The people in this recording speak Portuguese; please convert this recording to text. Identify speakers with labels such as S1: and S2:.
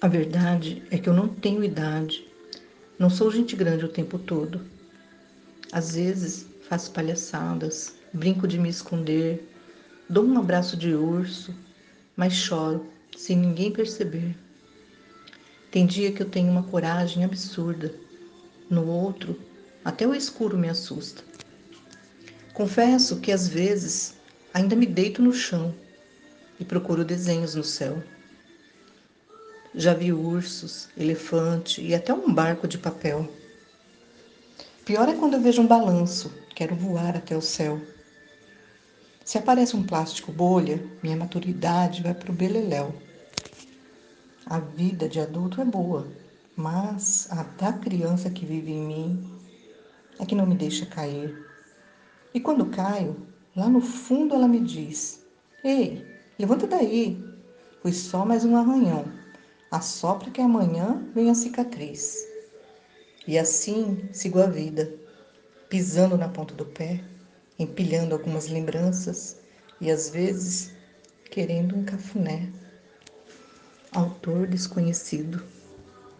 S1: A verdade é que eu não tenho idade. Não sou gente grande o tempo todo. Às vezes faço palhaçadas, brinco de me esconder, dou um abraço de urso, mas choro sem ninguém perceber. Tem dia que eu tenho uma coragem absurda. No outro, até o escuro me assusta. Confesso que às vezes ainda me deito no chão e procuro desenhos no céu. Já vi ursos, elefante e até um barco de papel. Pior é quando eu vejo um balanço, quero voar até o céu. Se aparece um plástico bolha, minha maturidade vai para o beleléu. A vida de adulto é boa, mas a da criança que vive em mim é que não me deixa cair. E quando caio, lá no fundo ela me diz: Ei, levanta daí, foi só mais um arranhão. Assopra que amanhã vem a cicatriz. E assim sigo a vida, pisando na ponta do pé, empilhando algumas lembranças e às vezes querendo um cafuné. Autor desconhecido.